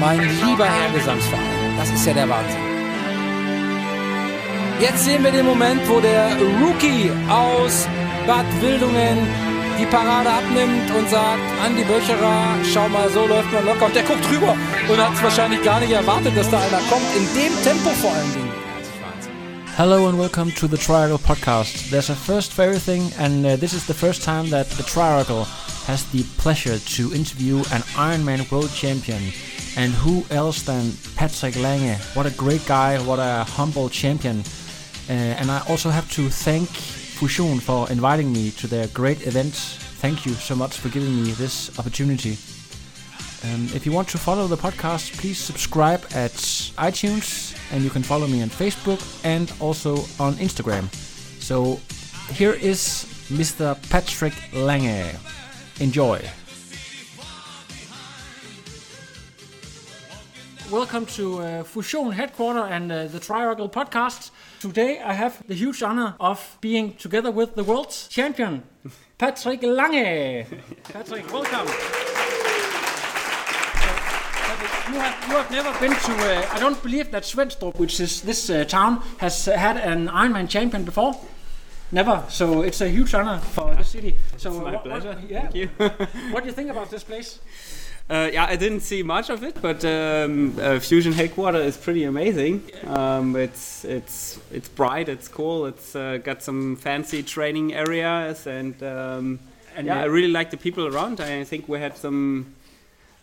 Mein lieber Herr Gesangsverein, das ist ja der Wahnsinn. Jetzt sehen wir den Moment, wo der Rookie aus Bad Wildungen die Parade abnimmt und sagt, Andi Böcherer, schau mal, so läuft man locker. Und der guckt rüber und hat es wahrscheinlich gar nicht erwartet, dass da einer kommt. In dem Tempo vor allen Dingen. Hello and welcome to the Triangle podcast. There's a first for everything, and uh, this is the first time that the Triangle has the pleasure to interview an Ironman world champion. And who else than Patrick Lange? What a great guy, what a humble champion. Uh, and I also have to thank Fusion for inviting me to their great event. Thank you so much for giving me this opportunity. Um, if you want to follow the podcast, please subscribe at iTunes, and you can follow me on Facebook and also on Instagram. So here is Mr. Patrick Lange. Enjoy. Welcome to uh, Fusion headquarter and uh, the Triangle podcast. Today I have the huge honor of being together with the world champion, Patrick Lange. Patrick, welcome. You have, you have never been to. Uh, I don't believe that Svendstrup, which is this uh, town, has uh, had an Ironman champion before. Never. So it's a huge honor for the city. So It's my what- pleasure. What, yeah. Thank you. what do you think about this place? Uh, yeah, I didn't see much of it, but um, uh, Fusion headquarter is pretty amazing. Um, it's it's it's bright, it's cool, it's uh, got some fancy training areas, and um, And yeah, uh, I really like the people around. I think we had some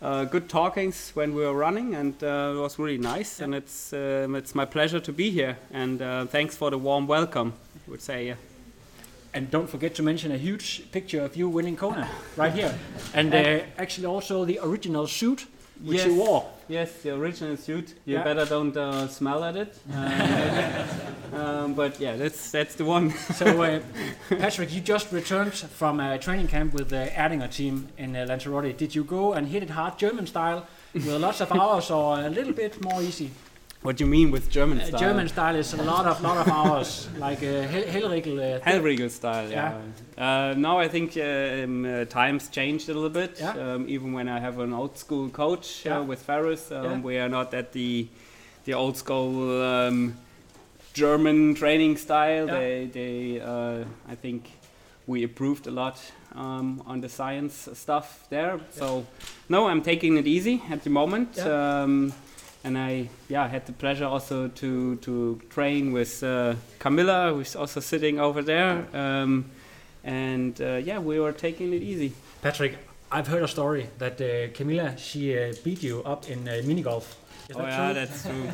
uh, good talkings when we were running, and uh, it was really nice. And it's um, it's my pleasure to be here, and uh, thanks for the warm welcome. I would say. Yeah. And don't forget to mention a huge picture of you winning Kona right here. And uh, actually also the original suit which you wore. Yes, the original suit. You Yeah. better don't uh, smell at it. Uh, um, but yeah, that's that's the one. So, uh, Patrick, you just returned from a training camp with the Erdinger team in uh, Lanzarote. Did you go and hit it hard German style with lots of hours or a little bit more easy? What do you mean with German Uh, style? German style is a lot of lot of hours, like uh, Hel- Hellriegel. Uh, Hellriegel style. Yeah. Uh, now I think uh, um, uh, times changed a little bit. Yeah. Um, even when I have an old school coach Yeah. uh, with Faris, um, Yeah. we are not at the the old school um, German training style. Yeah. They they uh, I think we improved a lot um, on the science stuff there. So no, I'm taking it easy at the moment. Yeah. Um, and I yeah had the pleasure also to to train with uh, Camilla, who's also sitting over there. Um, and uh, yeah, we were taking it easy. Patrick, I've heard a story that uh, Camilla she uh, beat you up in uh, mini golf. Is oh that yeah, true? that's true.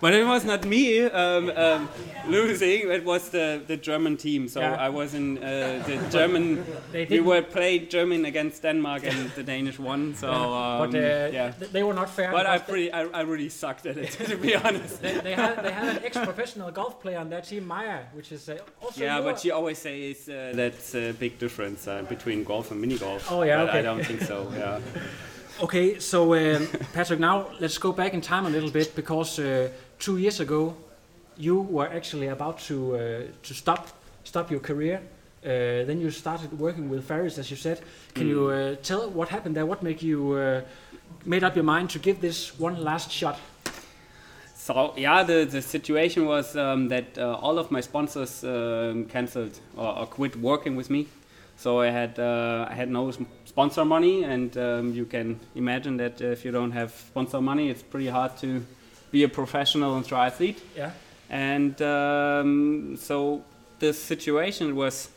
but it was not me um, um, losing. It was the, the German team. So Yeah. I was in uh, the German. They we were played German against Denmark, and the Danish won. So um, but uh, yeah. th- they were not fair. But I pretty, I, I really sucked at it, to be honest. They, they had they had an ex-professional golf player on their team, Maya, which is uh, also Yeah, but you always say it's, uh, that's a big difference uh, between golf and mini golf. Oh, yeah, but I don't think so. Yeah. Okay, so um, Patrick, now let's go back in time a little bit because uh, two years ago, you were actually about to uh, to stop stop your career. Uh, then you started working with Faris, as you said. Can you uh, tell what happened there? What made you uh, made up your mind to give this one last shot? So yeah, the, the situation was um, that uh, all of my sponsors um, cancelled or, or quit working with me. So I had uh, I had no sponsor money, and um, you can imagine that if you don't have sponsor money, it's pretty hard to be a professional and triathlete. Yeah. And um, so this situation was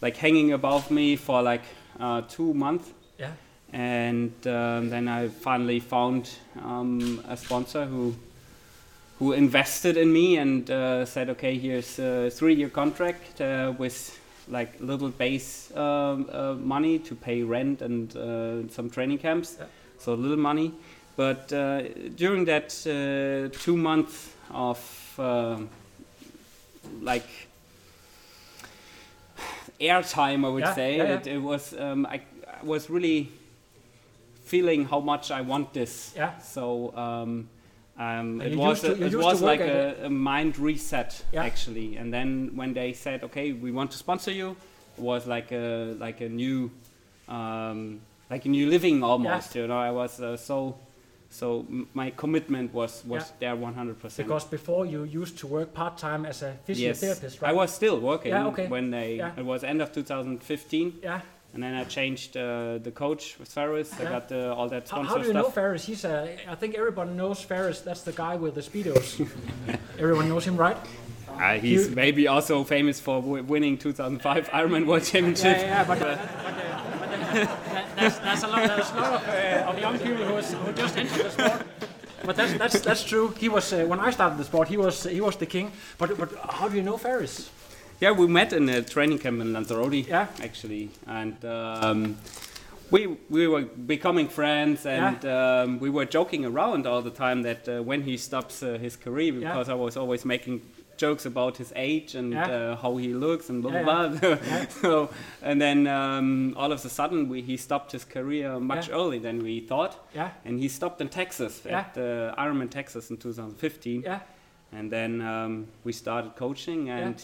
like hanging above me for like uh, two months. Yeah. And um, then I finally found um, a sponsor who who invested in me and uh, said, okay, here's a three-year contract uh, with like little base um, uh, money to pay rent and uh, some training camps, Yeah. so little money. But uh, during that uh, two months of um like airtime, I would Yeah, say yeah, yeah. It, it was um, I, I was really feeling how much I want this. Yeah. So um, um, it was to- a, it was like a, a mind reset Yeah. actually. And then when they said, okay, we want to sponsor you, it was like a like a new um, like a new living almost. You know, I was uh, so. So my commitment was was Yeah. there 100 percent. Because before you used to work part time as a physiotherapist, right? I was still working Yeah, okay. when they. Yeah. It was end of 2015, Yeah. And then I changed uh, the coach with Faris. I got uh, all that sponsor how do you stuff. know Faris? He's a. I think everybody knows Faris. That's the guy with the speedos. Everyone knows him, right? Uh, he's You- maybe also famous for w- winning 2005 Ironman World Championship. Yeah, yeah, but, uh, but, uh, but uh, that, that's, that's a lot. There's a lot of, uh, of young people who, is, who just entered the sport. But that's that's that's true. He was uh, when I started the sport. He was he was the king. But but how do you know Faris? Yeah, we met in a training camp in Lanzarote, Yeah. actually, and um, we we were becoming friends, and um, we were joking around all the time that uh, when he stops uh, his career, because I was always making jokes about his age and Yeah. uh, how he looks and blah Yeah, blah blah. Yeah. so, and then um, all of a sudden, we, he stopped his career much Yeah. earlier than we thought, Yeah, and he stopped in Texas Yeah. at uh, Ironman Texas in 2015. yeah, And then um, we started coaching, and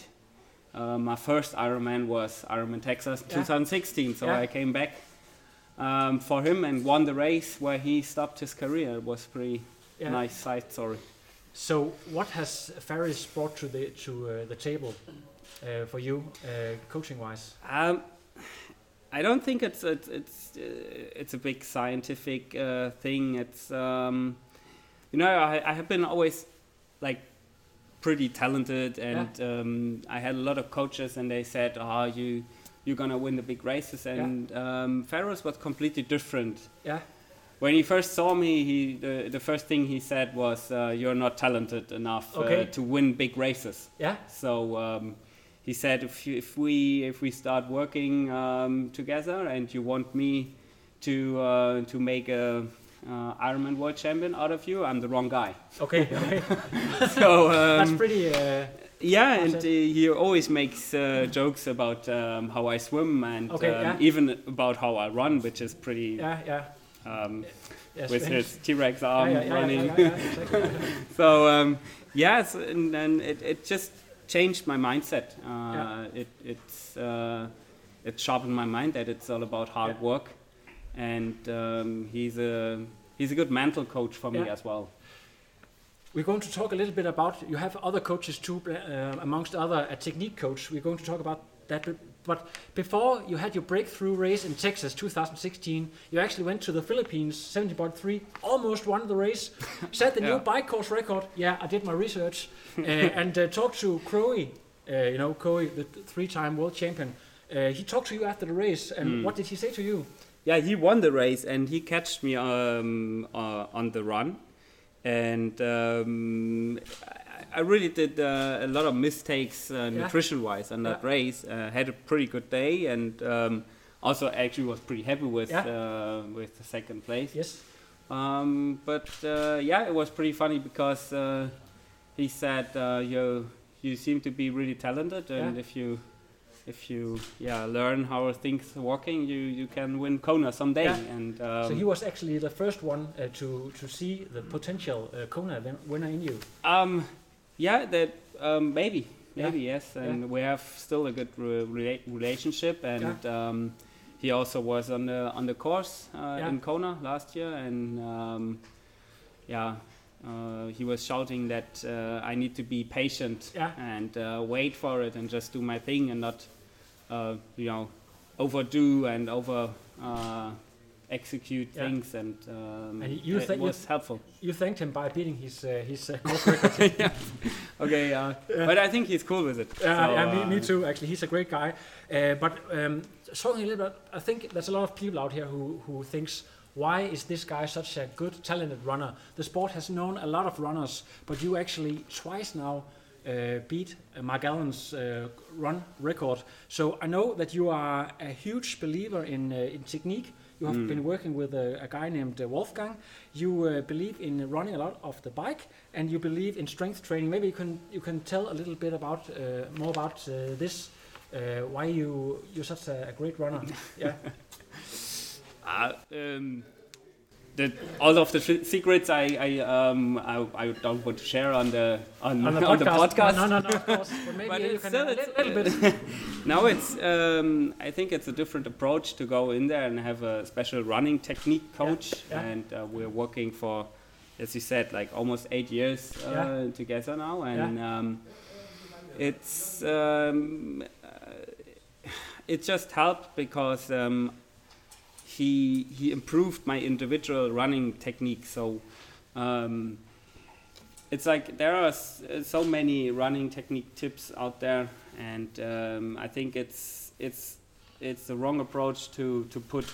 uh, my first Ironman was Ironman Texas Yeah. 2016. So Yeah. I came back um, for him and won the race where he stopped his career. It was pretty yeah. nice side story. So what has Faris brought to the to uh, the table uh, for you, uh, coaching wise? Um, I don't think it's it's it's, uh, it's a big scientific uh, thing. It's um, you know I, I have been always like pretty talented and um, I had a lot of coaches and they said, "Oh, you you're gonna win the big races." And um, Faris was completely different. Yeah, When he first saw me, he the, the first thing he said was, uh, "You're not talented enough Okay. uh, to win big races." yeah, So um, he said, if, you, if we if we start working um, together and you want me to uh, to make a uh, Ironman world champion out of you, I'm the wrong guy. okay, okay. so That's um, pretty. Uh, yeah, and uh, he always makes uh, jokes about um, how I swim and Okay, um, yeah. even about how I run, which is pretty yeah, yeah. um, Yes, with his T-Rex arm yeah, yeah, running. exactly. so um, yes, and, and it, it just changed my mindset. Uh. It it's uh, it sharpened my mind that it's all about hard work, and um, he's a he's a good mental coach for me Yeah. as well. We're going to talk a little bit about. You have other coaches too, uh, amongst other a technique coach. We're going to talk about that. But, before you had your breakthrough race in Texas 2016, you actually went to the Philippines 70.3, almost won the race, set the new bike course record. Yeah, I did my research uh, and uh, talked to Crowie. Uh, you know, Crowie, the three-time world champion. Uh, he talked to you after the race, and what did he say to you? Yeah, he won the race and he catched me um, uh, on the run, and um, I, really did uh, a lot of mistakes uh, nutrition-wise on that Yeah. race. Uh, had a pretty good day and um, also actually was pretty happy with Yeah. uh, with the second place. Yes. Um, but uh, yeah, it was pretty funny because uh, he said uh, you you seem to be really talented, and Yeah. if you if you yeah learn how things are working, you you can win Kona someday. Yeah. And um, so he was actually the first one uh, to to see the potential uh, Kona win- winner in you. um, yeah, that um, maybe Yeah. maybe yes, and we have still a good re- rela- relationship, and um, he also was on the on the course uh, Yeah. in Kona last year, and um, yeah. Uh, he was shouting that uh, I need to be patient Yeah. and uh, wait for it and just do my thing and not, uh, you know, overdo and over uh, execute Yeah. things. And, um, And you it think- you was helpful. You thanked him by beating his uh, his uh, record. Okay, uh, but I think he's cool with it. Yeah, So, yeah, me, me too. Actually, he's a great guy. Uh, but um, talking a little bit, I think there's a lot of people out here who who thinks. Why is this guy such a good, talented runner? The sport has known a lot of runners, but you actually twice now uh, beat uh, Mark Allen's uh, run record. So I know that you are a huge believer in, uh, in technique. You have been working with a, a guy named uh, Wolfgang. You uh, believe in running a lot of the bike, and you believe in strength training. Maybe you can you can tell a little bit about uh, more about uh, this. Uh, why you you're such a, a great runner? yeah. Uh, um, the, all of the sh- secrets I I, um, I I don't want to share on the on, On the on the podcast. No, no, no, of course. But maybe But you it's can still- a little, little bit. now it's um, I think it's a different approach to go in there and have a special running technique coach, yeah. and uh, we're working for, as you said, like almost eight years uh, Yeah. together now, and um, it's um, uh, it just helped because um, he he improved my individual running technique. So um, it's like there are s- so many running technique tips out there, and um, I think it's it's it's the wrong approach to to put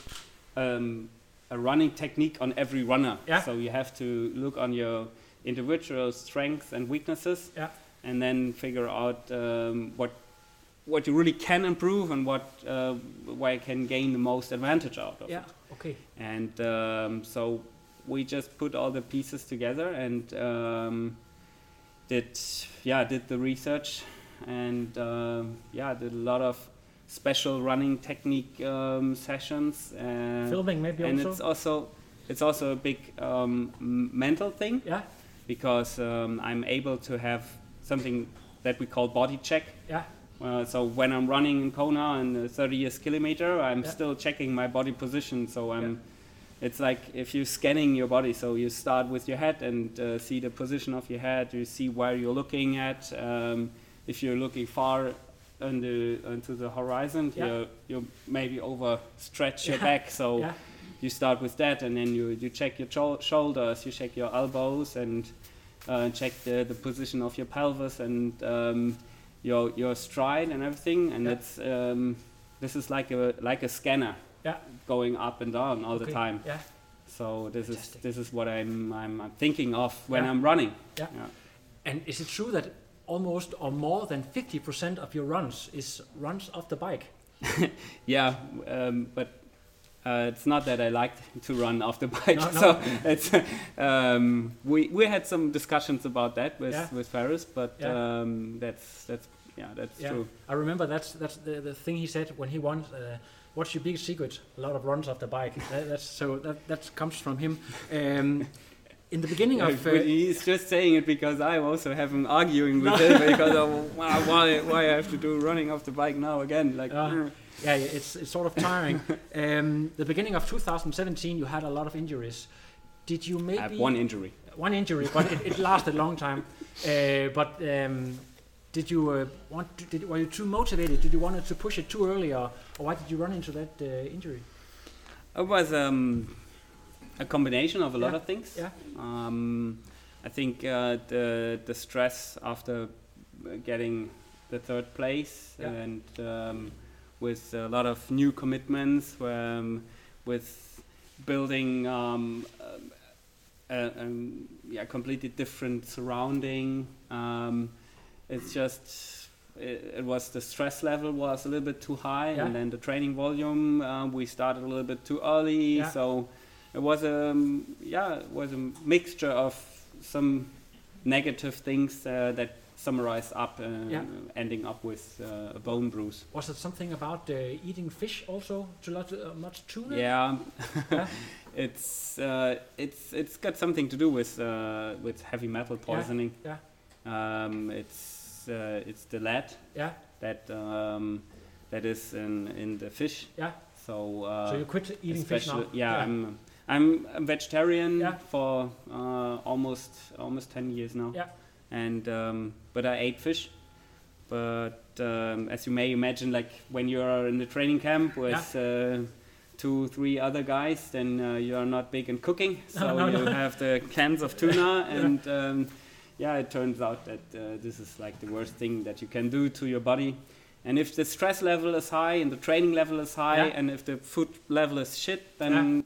um, a running technique on every runner. Yeah. So you have to look on your individual strengths and weaknesses, Yeah. and then figure out um, what what you really can improve and what uh, where you can gain the most advantage out of Yeah. it. Okay. And um, so we just put all the pieces together and um, did yeah did the research and um, yeah did a lot of special running technique um, sessions. Uh, Filming maybe and also. it's also it's also a big um, mental thing yeah. because um, I'm able to have something that we call body check. Yeah. Uh, so when I'm running in Kona and the 30 years kilometer, I'm Yeah. still checking my body position. So I'm, it's like if you're scanning your body. So you start with your head and uh, see the position of your head. You see where you're looking at. Um, if you're looking far on the, into the horizon, Yeah. you you maybe overstretch your Yeah. back. So Yeah. you start with that, and then you, you check your chol- shoulders, you check your elbows, and uh, check the, the position of your pelvis and um, your your stride and everything. And Yeah. it's um, this is like a like a scanner Yeah. going up and down all the time. Yeah. So this is this is what I'm I'm, I'm thinking of when Yeah. I'm running. Yeah. Yeah. And is it true that almost or more than 50% of your runs is runs off the bike? Yeah, um, but uh, it's not that I like to run off the bike. No. So it's um, we we had some discussions about that with Yeah. with Faris, but Yeah. um, that's that's yeah that's Yeah. true. I remember that's that's the, the thing he said when he won. Uh, What's your big secret? A lot of runs off the bike. That, that's so that that comes from him. Um, in the beginning Yeah, of uh, he's just saying it because I also have him arguing with him because of why why I have to do running off the bike now again. Like Uh, mm. Yeah, it's it's sort of tiring. um, the beginning of 2017, you had a lot of injuries. Did you I maybe have one injury. one injury, but it, it lasted a long time. Uh, but um, did you uh, want? To, did, were you too motivated? Did you want to push it too early, or, or why did you run into that uh, injury? It was um, a combination of a lot Yeah, of things. yeah. Um, I think uh, the the stress after getting the third place Yeah. and um, with a lot of new commitments, um, with building um, a, a, yeah completely different surrounding. Um, it's just it, it was the stress level was a little bit too high, Yeah. and then the training volume uh, we started a little bit too early, Yeah. so it was a um, yeah it was a mixture of some negative things uh, that summarized up, uh, Yeah. ending up with uh, a bone bruise. Was it something about uh, eating fish also? Too lot, uh, much tuna? Yeah, Yeah. it's uh, it's it's got something to do with uh, with heavy metal poisoning. yeah. Um, it's uh, it's the lead Yeah. that um, that is in in the fish. Yeah. So uh, so you quit eating fish now? especially- Yeah, I'm I'm a vegetarian Yeah. for uh, almost almost ten years now. Yeah. And um, but I ate fish. But um, as you may imagine, like when you are in the training camp with uh, two, three other guys, then uh, you are not big in cooking. So no, you no. have the cans of tuna, and um, yeah, it turns out that uh, this is like the worst thing that you can do to your body. And if the stress level is high and the training level is high, Yeah. and if the food level is shit, then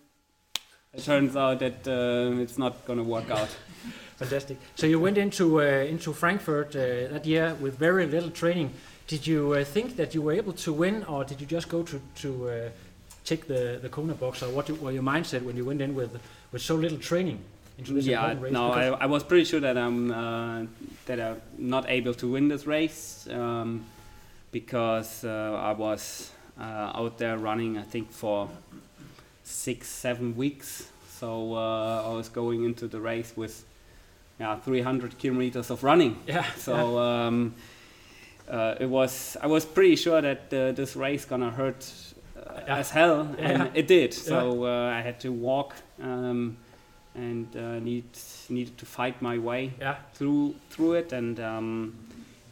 it turns out that uh, it's not gonna work out. Fantastic. So you went into uh, into Frankfurt uh, that year with very little training. Did you uh, think that you were able to win, or did you just go to to uh, tick the the Kona box, or what were your mindset when you went in with with so little training into this yeah, race? no, I, I was pretty sure that I'm uh, that I'm not able to win this race um, because uh, I was uh, out there running. I think for six, seven weeks. So uh, I was going into the race with yeah 300 kilometers of running. yeah. So um, uh, it was. I was pretty sure that uh, this race gonna hurt uh, Yeah. as hell, Yeah. and it did. So uh, I had to walk um, and uh, need needed to fight my way yeah. through through it. And um,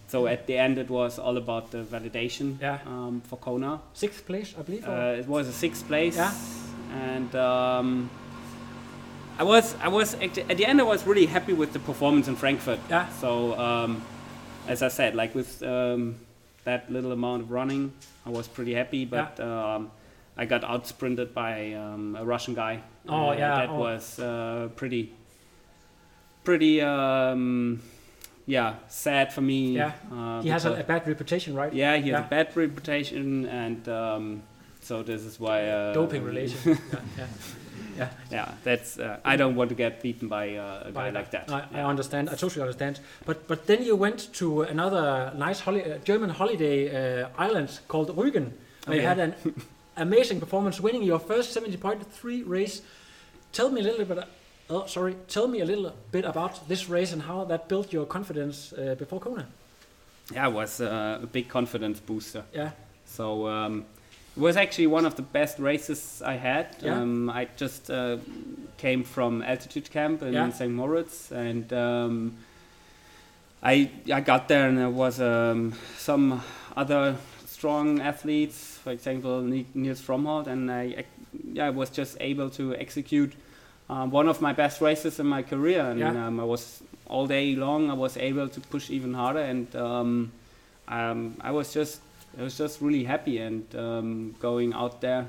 so at the end, it was all about the validation Yeah. um, for Kona. Sixth place, I believe. Uh, it was a sixth place, Yeah. And um, I was I was at the end I was really happy with the performance in Frankfurt. Yeah. So um, as I said, like with um, that little amount of running, I was pretty happy. But um, I got out sprinted by um, a Russian guy. Oh, Uh, yeah, that oh. was uh, pretty pretty um, yeah sad for me. Yeah. uh, he has a, a bad reputation, right? yeah, he has Yeah. a bad reputation, and um, so this is why uh, Doping relation. yeah, yeah. Yeah, that's. Uh, I don't want to get beaten by uh, a guy like that. I, I understand. I totally understand. But but then you went to another nice holi- uh, German holiday uh, island called Rügen, where you had an amazing performance, winning your first 70.3 race. Tell me a little bit. Oh, sorry. Tell me a little bit about this race and how that built your confidence uh, before Kona. Yeah, it was uh, a big confidence booster. Yeah. So um, it was actually one of the best races I had. Yeah. Um, I just uh, came from altitude camp in Yeah. St. Moritz, and um, I I got there, and there was um, some other strong athletes, for example Nils Frommhold, and I ac- yeah I was just able to execute um, one of my best races in my career, and Yeah. um, I was all day long I was able to push even harder, and um, um, I was just I was just really happy and um, going out there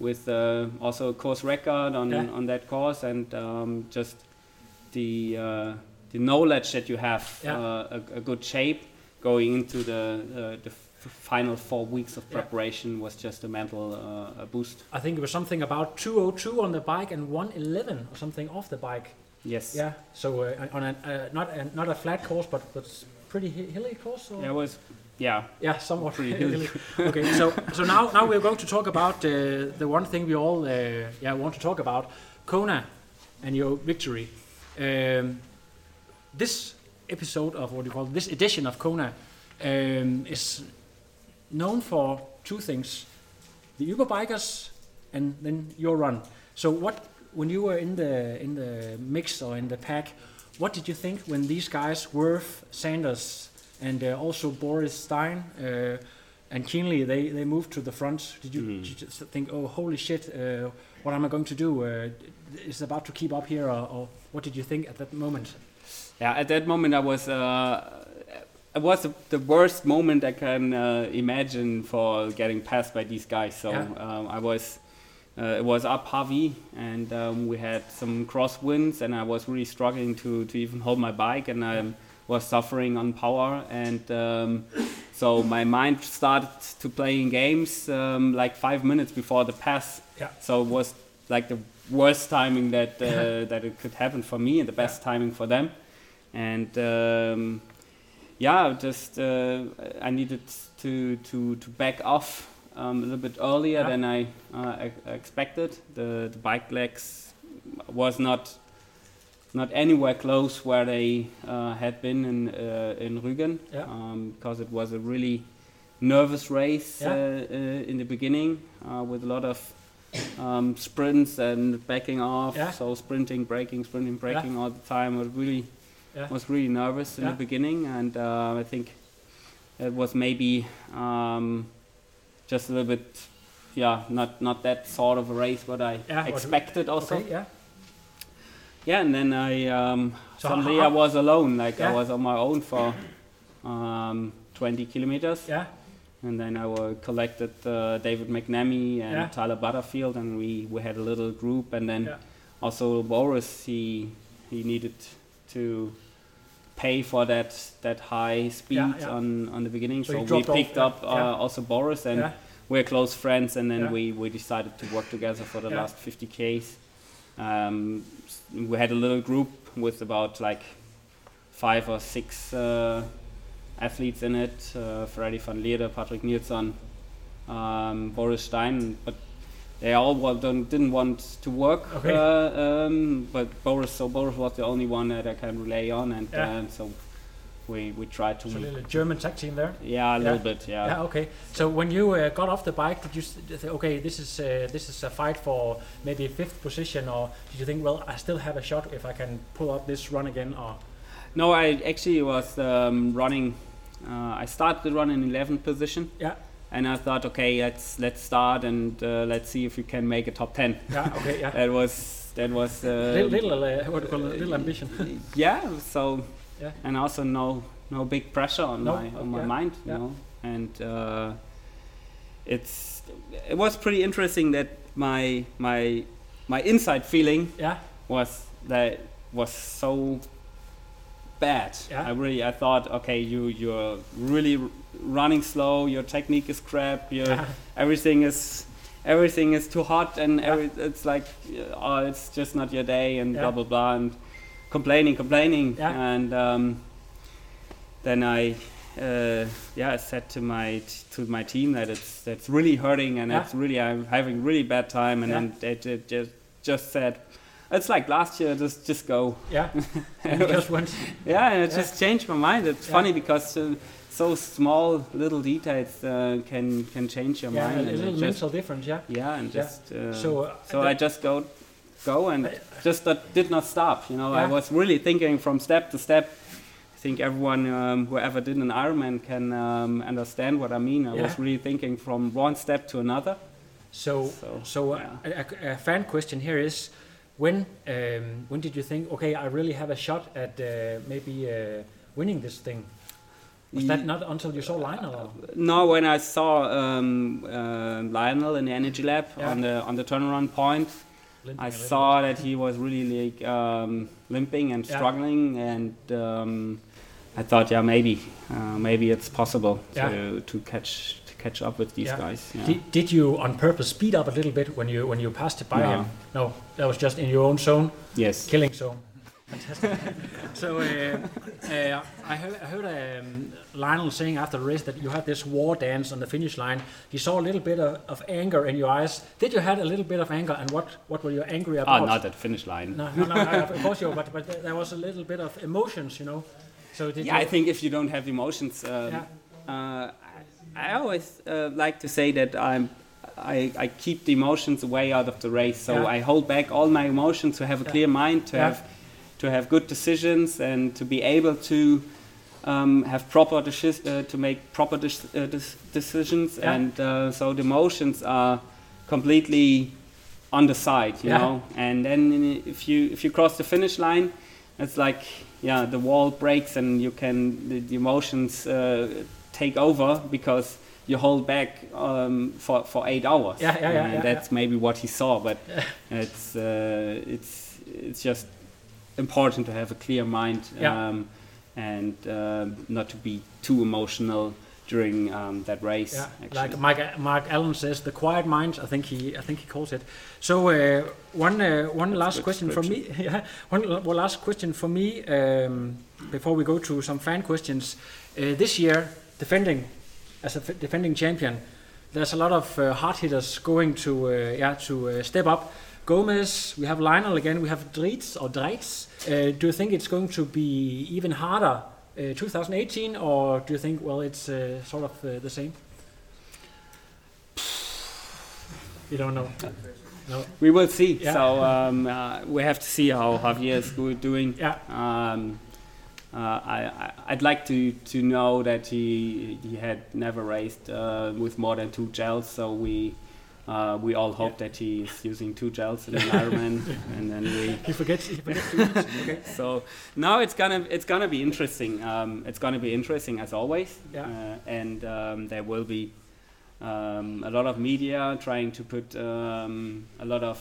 with uh, also a course record on, Yeah. on that course and um, just the uh, the knowledge that you have Yeah. uh, a, a good shape going into the uh, the final four weeks of Yeah. preparation was just a mental uh, a boost. I think it was something about 202 on the bike and 111 or something off the bike. Yes. Yeah. So uh, on a uh, not a, not a flat course, but but pretty hilly course. Or? Yeah, it was. Yeah. Yeah, somewhat hilly. okay, so so now now we're going to talk about uh, the one thing we all uh, yeah want to talk about, Kona, and your victory. Um, this episode of what do you call it, this edition of Kona um, is known for two things: the Uber bikers and then your run. So what when you were in the in the mix or in the pack, what did you think when these guys, Wurf, Sanders, and uh, also Boris Stein uh, and Kienle, they, they moved to the front? Did you, Mhm. did you just think, oh holy shit, uh, what am I going to do? Uh, is it about to keep up here, or, or what did you think at that moment? Yeah, at that moment I was uh, it was the worst moment I can uh, imagine for getting passed by these guys. So Yeah. um, I was uh, it was up Hawi and um, we had some crosswinds and I was really struggling to to even hold my bike and I was suffering on power and um, so my mind started to playing games um, like five minutes before the pass. Yeah. So it was like the worst timing that uh, that it could happen for me and the best timing for them and um, yeah, just uh, I needed to to to back off um, a little bit earlier Yeah. than I uh, ex- expected. The the bike legs was not not anywhere close where they uh, had been in uh, in Rügen Yeah. um, because it was a really nervous race Yeah. uh, uh, in the beginning uh, with a lot of um, sprints and backing off. Yeah. So sprinting, braking, sprinting, braking all the time. I really was really nervous in the beginning, and uh, I think it was maybe um, just a little bit, yeah, not not that sort of a race what I expected also. Okay, yeah. And then I um, So suddenly I was alone, like Yeah. I was on my own for um, 20 kilometers, Yeah, and then I were collected uh, David McNamee and Yeah. Tyler Butterfield, and we we had a little group, and then Yeah. also Boris he he needed to pay for that that high speed Yeah, yeah. on on the beginning. So So, we off, picked yeah, up uh, also Boris, and we're close friends. And then we we decided to work together for the last 50 Ks. Um, we had a little group with about like five or six uh, athletes in it: uh, Freddy van Lierde, Patrik Nilsson, um, Boris Stein, but they all wa- didn't want to work. Okay. Uh, um, but Boris, so Boris was the only one that I can rely on, and Yeah. uh, so we we tried to. So a little German tag team there. yeah, a Yeah. little bit. Yeah. Yeah. Okay. So when you uh, got off the bike, did you s- think, okay, this is uh, this is a fight for maybe fifth position, or did you think, well, I still have a shot if I can pull up this run again, or No, I actually was um, running. Uh, I started the run in 11th position. Yeah. And I thought, okay, let's let's start and uh, let's see if we can make a top 10. yeah, okay, yeah. That was that was uh, little, little uh, what do you call it, little ambition. yeah. So Yeah. and also no no big pressure on No, my on my mind, you know. And uh, it's it was pretty interesting that my my my inside feeling yeah, was that was so bad. Yeah. I really I thought okay you you're really r- running slow. Your technique is crap. Your Yeah. everything is everything is too hot and every, it's like uh, oh it's just not your day and blah blah blah and complaining complaining Yeah. and um, then I. Uh, yeah, I said to my to my team that it's that's really hurting and Yeah. it's really I'm having really bad time and Yeah. then they, they just just said it's like last year just just go yeah. and just went. yeah and it Yeah. just changed my mind it's Yeah. funny because uh, so small little details uh, can can change your Yeah, mind it little mental difference. Yeah. yeah and just uh, So, uh, so I just go go and just that did not stop you know I was really thinking from step to step I think everyone um, who ever did an Ironman can um, understand what I mean. I Yeah. was really thinking from one step to another. So, So, so uh, yeah. a, a, a fan question here is, when um, when did you think, okay, I really have a shot at uh, maybe uh, winning this thing? Was that not until you saw Lionel? Or? No, when I saw um, uh, Lionel in the Energy Lab Yeah. on the on the turnaround point, Limping I saw that he was really like um, limping and Yeah. struggling, and um, I thought, yeah, maybe uh, maybe it's possible Yeah. to to catch to catch up with these Yeah. guys. Yeah. Did, did you on purpose speed up a little bit when you when you passed it by No. him? No, that was just in your own zone, yes. killing zone. Fantastic. so uh, uh, I heard, I heard um, Lionel saying after the race that you had this war dance on the finish line. He saw a little bit of, of anger in your eyes. Did you had a little bit of anger, and what what were you angry about? Oh, not at finish line. No, no, no, no, of course you, but but there was a little bit of emotions, you know. So did Yeah, you? I think if you don't have emotions, um, Yeah. uh, I, I always uh, like to say that I'm. I, I keep the emotions away out of the race, so Yeah. I hold back all my emotions to have a Yeah. clear mind, to Yeah. have to have good decisions, and to be able to um, have proper uh, to make proper uh, dec- decisions. Yeah. And uh, so the emotions are completely on the side, you Yeah. know. And then if you if you cross the finish line, it's like yeah, the wall breaks and you can the, the emotions uh, take over because you hold back um, for for eight hours. Yeah, yeah, yeah, And yeah, that's maybe what he saw, but it's uh, it's it's just important to have a clear mind Yeah. um, and uh, not to be too emotional during um, that race. Yeah, actually. like Mark, Mark Allen says, the quiet mind. I think he, I think he calls it. So uh, one, uh, one That's last question for me. Yeah, one, one last question for me um, before we go to some fan questions. Uh, this year, defending as a f- defending champion, there's a lot of uh, hard hitters going to, uh, yeah, to uh, step up. Gomez, we have Lionel again, we have Dritz or Dreitz. Uh, do you think it's going to be even harder uh, 2018, or do you think, well, it's uh, sort of uh, the same? You don't know. No. we will see. Yeah. So um, uh, we have to see how Javier is doing. Yeah. Um, uh, I, I'd like to, to know that he he had never raced uh, with more than two gels, so we uh, we all hope that he is using two gels in an Ironman, and then we He forgets. He forgets. to okay. so now it's gonna it's gonna be interesting. Um, it's gonna be interesting as always, Yeah. uh, and um, there will be um, a lot of media trying to put um, a lot of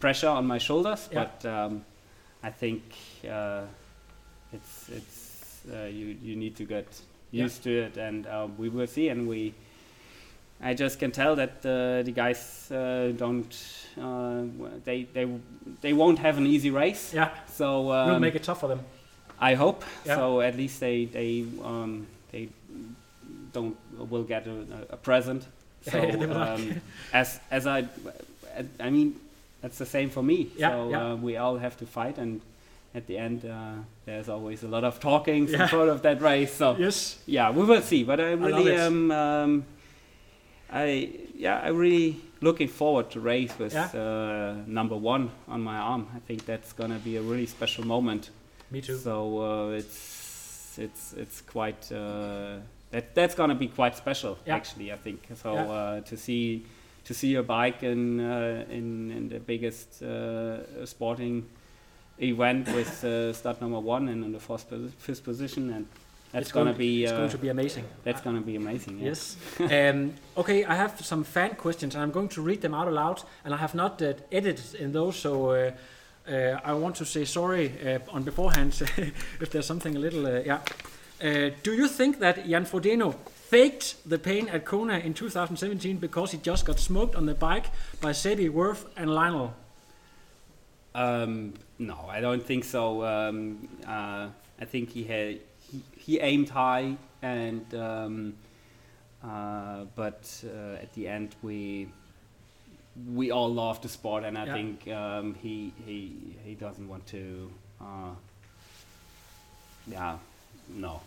pressure on my shoulders. Yeah. But um, I think uh, it's it's uh, you you need to get used to it, and uh, we will see. And we, I just can tell that uh, the guys uh, don't uh, they they they won't have an easy race. Yeah, So um, we'll make it tough for them. I hope Yeah. so. At least they they um, they don't will get a, a present. So Yeah, they will not. um, as as I I mean that's the same for me. Yeah, so yeah. Uh, we all have to fight, and at the end uh, there's always a lot of talking Yeah. in front of that race. So Yes. yeah, we will see. But I really it. I yeah I'm really looking forward to race with Yeah. uh, number one on my arm. I think that's gonna be a really special moment. Me too. So uh, it's it's it's quite uh, that that's gonna be quite special Yeah. actually. I think so Yeah. uh, to see to see a bike in uh, in, in the biggest uh, sporting event with uh, start number one and in the first posi- fifth position and that's it's gonna going, be It's uh, going to be amazing. that's gonna be amazing. Yeah. Yes. um, okay, I have some fan questions, and I'm going to read them out aloud. And I have not uh, edited in those, so uh, uh, I want to say sorry uh, on beforehand if there's something a little. Uh, yeah. Uh, do you think that Jan Frodeno faked the pain at Kona in 2017 because he just got smoked on the bike by Sebi Worth and Lionel? Um, no, I don't think so. Um, uh, I think he had he, aimed high, and um, uh, but uh, at the end we we all love the sport, and I Yeah. think um, he he he doesn't want to. Uh, yeah, no.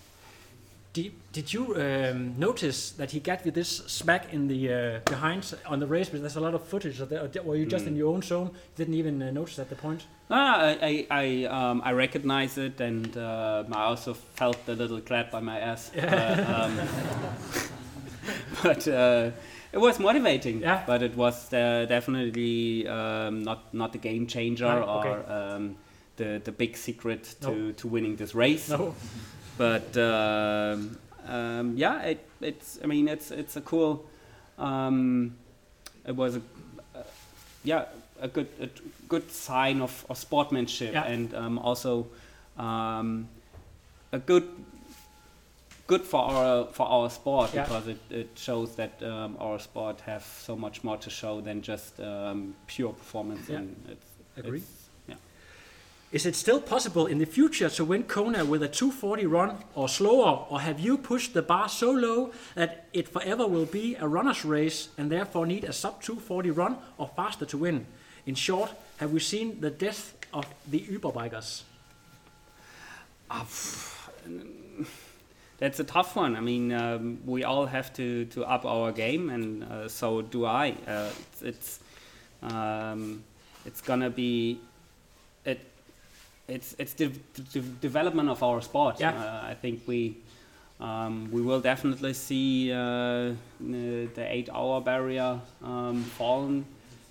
Did, did you um, notice that he got with this smack in the uh, behind on the race? Because there's a lot of footage. Of that. Were you just Mm. in your own zone? You didn't even uh, notice at the point. Ah, I I I, um, I recognize it, and uh, I also felt the little clap by my ass. Uh, um, but uh, it was motivating. Yeah. But it was uh, definitely um, not not the game changer Right, or okay. um, the the big secret to, No. to winning this race. No. But um, um, yeah, it, it's I mean it's it's a cool. Um, it was a uh, yeah a good a good sign of, of sportsmanship Yeah. and um, also um, a good good for our for our sport Yeah. because it, it shows that um, our sport have so much more to show than just um, pure performance Yeah. and it's, Agree. it's-. Is it still possible in the future to win Kona with a 240 run or slower, or have you pushed the bar so low that it forever will be a runner's race and therefore need a sub 240 run or faster to win? In short, have we seen the death of the Uberbikers? That's a tough one. I mean, um, we all have to, to up our game, and uh, so do I. Uh, it's it's, um, it's gonna be. It's it's the, the development of our sport. Yeah. Uh, I think we um, we will definitely see uh, the, eight-hour barrier um, fallen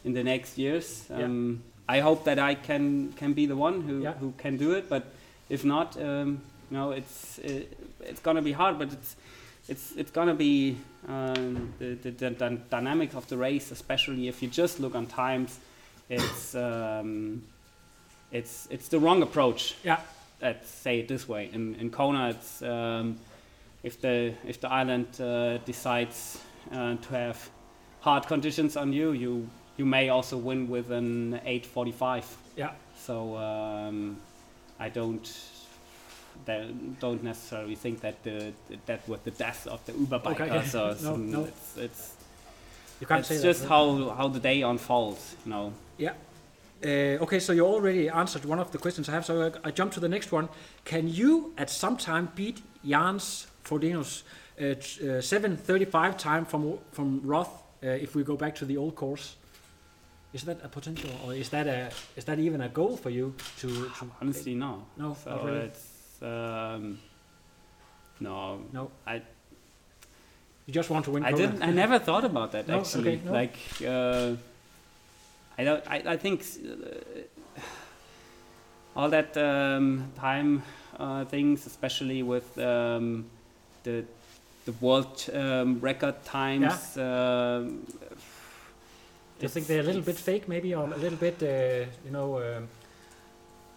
in the next years. Yeah. Um, I hope that I can can be the one who, Yeah. who can do it, but if not, um, you know, it's it, it's gonna be hard. But it's it's it's gonna be um, the, the, the dy- dynamics of the race, especially if you just look on times. It's um, it's it's the wrong approach. Yeah. Let's say it this way. In in Kona, it's um, if the if the island uh, decides uh, to have hard conditions on you, you you may also win with an 8:45. Yeah. So um, I don't don't necessarily think that the that was the death of the Uber Okay, bikers. yeah. or No, no. It's it's, You can't it's say just that. how how the day unfolds. You know. Yeah. Uh, okay, so you already answered one of the questions I have, so I, I jump to the next one. Can you at some time beat Jans Frodeno's uh, uh, 735 time from from Roth uh, if we go back to the old course? Is that a potential, or is that a is that even a goal for you to? to Honestly, no. No, So not really. it's um, no. No. I You just want to win. I didn't. I never thought about that No? actually. Okay, no. Like uh, I don't. I, I think uh, all that um, time uh, things, especially with um, the the world um, record times. Um, Do you think they're a little bit fake, maybe, or a little bit, uh, you know? Um,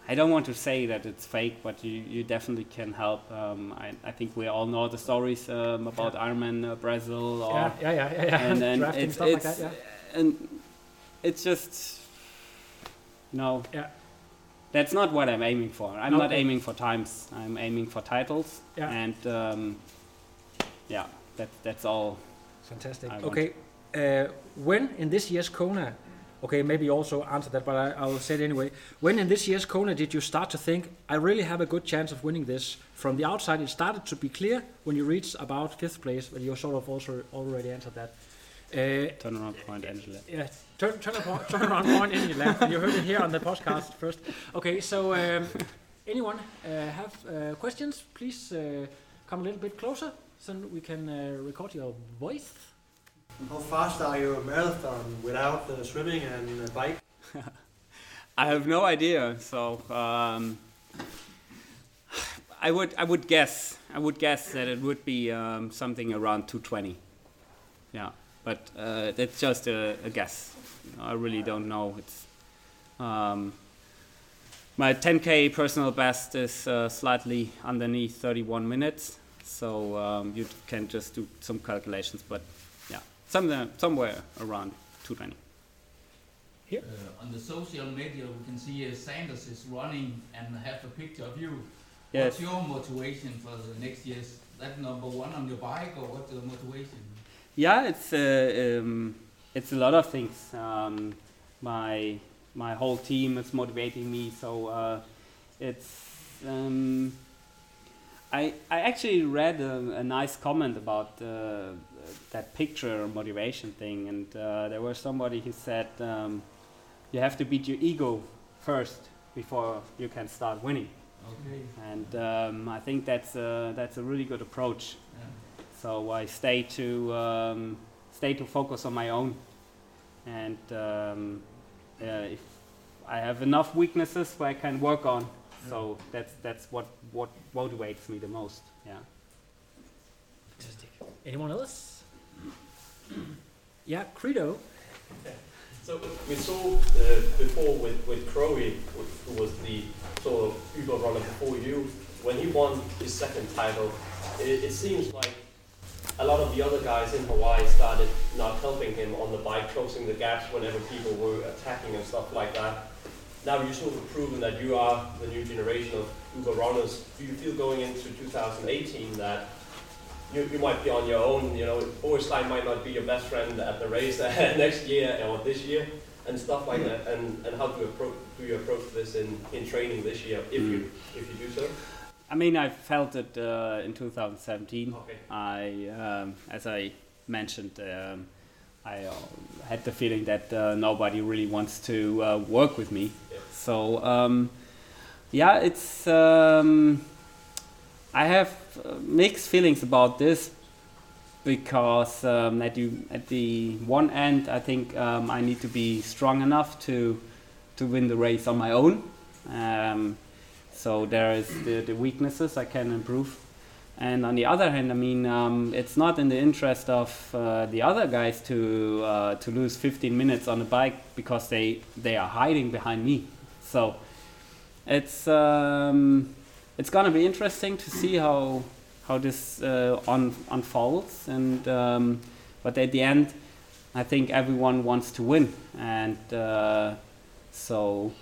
I don't want to say that it's fake, but you, you definitely can help. Um, I, I think we all know the stories um, about Ironman uh, Brazil or Yeah, yeah, yeah, yeah. yeah. and then Drafting it's, stuff like that. Yeah. and it's just no Yeah. that's not what i'm aiming for i'm No, not aiming for times i'm aiming for titles Yeah. and um, yeah that, that's all Fantastic. I Okay, uh, when in this year's Kona, okay, maybe also answer that, but I, I'll say it anyway. When in this year's Kona did you start to think, I really have a good chance of winning this? From the outside, it started to be clear when you reached about fifth place, but you sort of also already answered that. Uh, turnaround point angela yeah, turn, turn, around, turn around point in your lap. You heard it here on the podcast first. Okay, so um, anyone uh, have uh, questions? Please uh, come a little bit closer so we can uh, record your voice. How fast are you a marathon without uh, swimming and uh, bike? i have no idea so um, i would i would guess i would guess that it would be um, something around 220 yeah but uh, that's just a, a guess i really don't know it's um, my 10k personal best is uh, slightly underneath 31 minutes so um, you can just do some calculations but yeah somewhere somewhere around 220 Uh, on the social media, we can see uh, Sanders is running and have a picture of you. Yes. What's your motivation for the next years? That number one on your bike, or what's the motivation? Yeah, it's uh, um, it's a lot of things. Um, my my whole team is motivating me, so uh, it's. Um, I I actually read a, a nice comment about uh, that picture motivation thing, and uh, there was somebody who said um, you have to beat your ego first before you can start winning, Okay. and um, I think that's a, that's a really good approach. Yeah. So I stay to um, stay to focus on my own, and um, uh, if I have enough weaknesses where I can work on, so that's that's what what motivates me the most. Yeah. Fantastic. Anyone else? yeah, Credo. So we saw uh, before with, with Crowie, who was the sort of Uber runner before you, when he won his second title, it, it seems like a lot of the other guys in Hawaii started not helping him on the bike, closing the gaps whenever people were attacking and stuff like that. Now you've sort of proven that you are the new generation of Uber runners. Do you feel going into 2018 that you, you might be on your own, you know, Boris Stein might not be your best friend at the race next year or this year and stuff like that. And, and how do you approach do you approach this in, in training this year if you if you do so? I mean, I felt it uh, in 2017. Okay. I, um, as I mentioned, um, I uh, had the feeling that uh, nobody really wants to uh, work with me. Yeah. So, um, yeah, it's. Um, I have uh, mixed feelings about this because um, at, you, at the one end, I think um, I need to be strong enough to to win the race on my own. Um, so there is the, the weaknesses I can improve. And on the other hand, I mean, um, it's not in the interest of uh, the other guys to uh, to lose 15 minutes on the bike because they they are hiding behind me. So it's um, it's gonna be interesting to see how how this uh, on, unfolds. And um, but at the end, I think everyone wants to win, and uh, so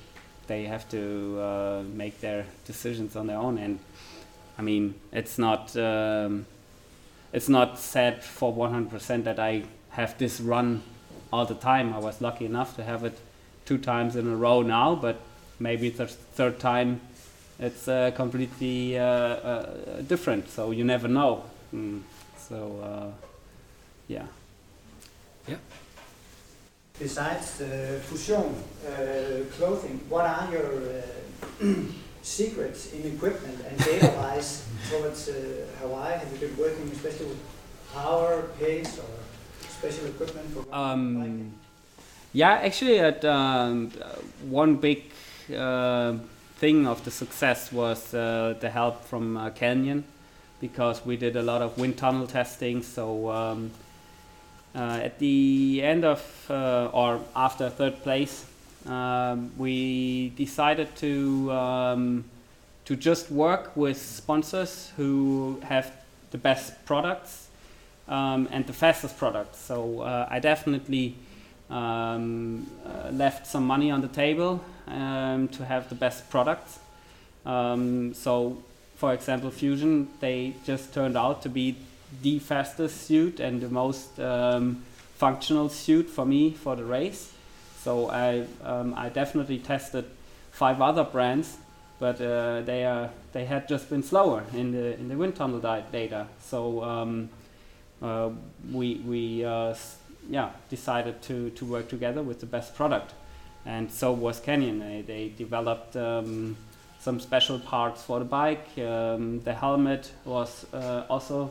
they have to uh, make their decisions on their own. And I mean, it's not um, it's not said for 100% that I have this run all the time. I was lucky enough to have it two times in a row now, but maybe the third time it's uh, completely uh, uh, different. So you never know. Mm. So uh, yeah. Besides uh, Fusion uh, clothing, what are your uh, secrets in equipment and data-wise towards uh, Hawaii? Have you been working especially with power, pace, or special equipment for? Um, yeah, actually, at um, one big uh, thing of the success was uh, the help from uh, Canyon, because we did a lot of wind tunnel testing. So um, at the end of uh, or after third place, um, we decided to um, to just work with sponsors who have the best products um, and the fastest products. So uh, I definitely um, uh, left some money on the table um, to have the best products. Um, so, for example, Fusion, they just turned out to be the fastest suit and the most um, functional suit for me for the race. So I um, I definitely tested five other brands, but uh, they are they had just been slower in the in the wind tunnel data. So um, uh, we we uh, yeah decided to to work together with the best product, and so was Canyon. They, they developed. Um, some special parts for the bike. Um, the helmet was uh, also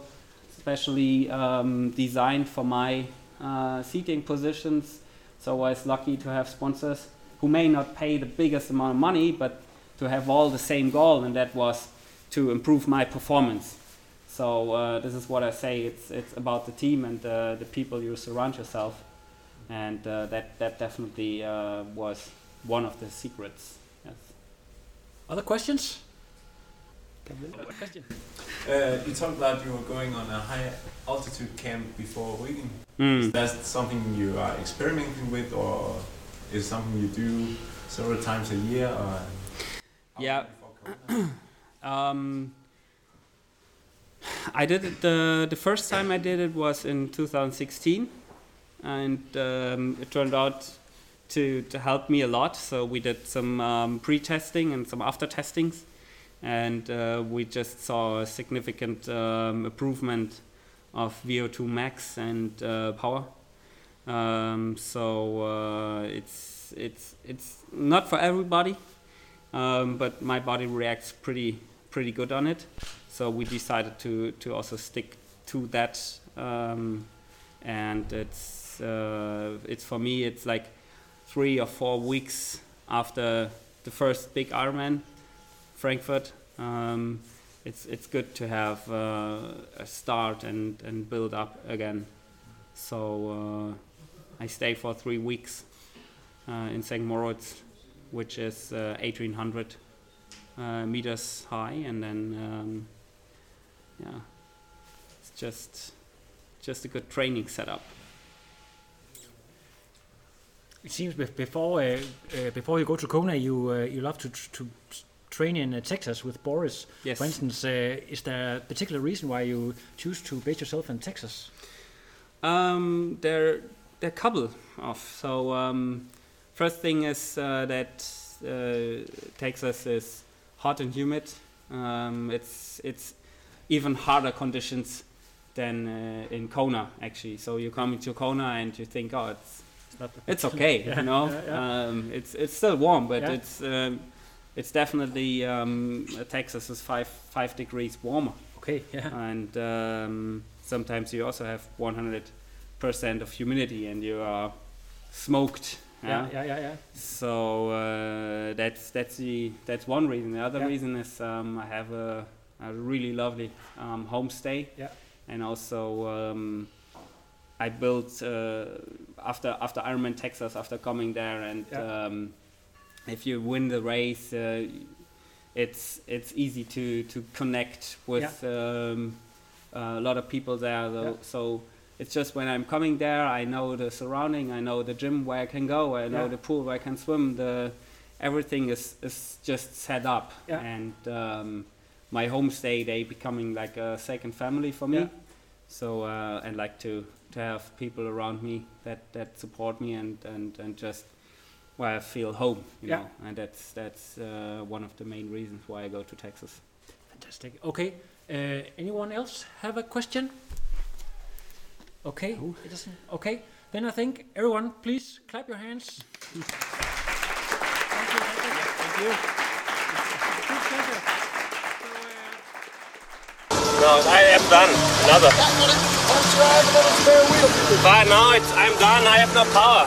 specially um, designed for my uh, seating positions. So I was lucky to have sponsors who may not pay the biggest amount of money, but to have all the same goal, and that was to improve my performance. So uh, this is what I say. It's it's about the team and uh, the people you surround yourself, and uh, that that definitely uh, was one of the secrets. Yes. Other questions? Uh, you talked about you were going on a high altitude camp before Wigan. Mm. Is that something you are experimenting with, or is something you do several times a year? Or Yeah. um, I did it the the first time I did it was in 2016, and um, it turned out to to help me a lot. So we did some um, pre-testing and some after-testings, and uh, we just saw a significant um, improvement of VO2 max and uh, power. Um, so uh, it's it's it's not for everybody, um, but my body reacts pretty pretty good on it. So we decided to to also stick to that, um, and it's uh, it's for me it's like three or four weeks after the first big Ironman, Frankfurt. Um, it's it's good to have uh, a start and and build up again. So uh, I stay for three weeks uh, in St. Moritz, which is uh, 1800 uh, meters high, and then um, yeah, it's just just a good training setup. It seems before uh, uh, before you go to Kona, you uh, you love to to train in uh, Texas with Boris. Yes. For instance, uh, is there a particular reason why you choose to base yourself in Texas? Um, there, there are a couple of. So um, first thing is uh, that uh, Texas is hot and humid. Um, it's it's even harder conditions than uh, in Kona actually. So you come into Kona and you think, oh, it's It's it's okay, Yeah, you know. yeah, yeah. Um, it's it's still warm, but it's um, it's definitely um, Texas is five five degrees warmer. Okay, yeah. And um, sometimes you also have 100% of humidity, and you are smoked. Yeah, yeah, yeah, yeah. So uh, that's that's the that's one reason. The other Yeah. reason is um, I have a, a really lovely um, homestay. Yeah. And also um, I built uh, after after Ironman Texas after coming there and Yeah. If you win the race, uh, it's it's easy to to connect with um, a lot of people there. Though, Yeah. So it's just when I'm coming there, I know the surrounding, I know the gym where I can go, I know Yeah. the pool where I can swim. The everything is is just set up, Yeah. and um, my homestay they becoming like a second family for me. Yeah. So uh, and like to to have people around me that that support me and and and just where I feel home, you Yeah. know, and that's that's uh, one of the main reasons why I go to Texas. Fantastic. Okay. Uh, anyone else have a question? Okay. It doesn't. Okay. Then I think everyone, please clap your hands. Thank you. Thank you. Good pleasure. No, I am done. Another. But now it's I'm done. I have no power.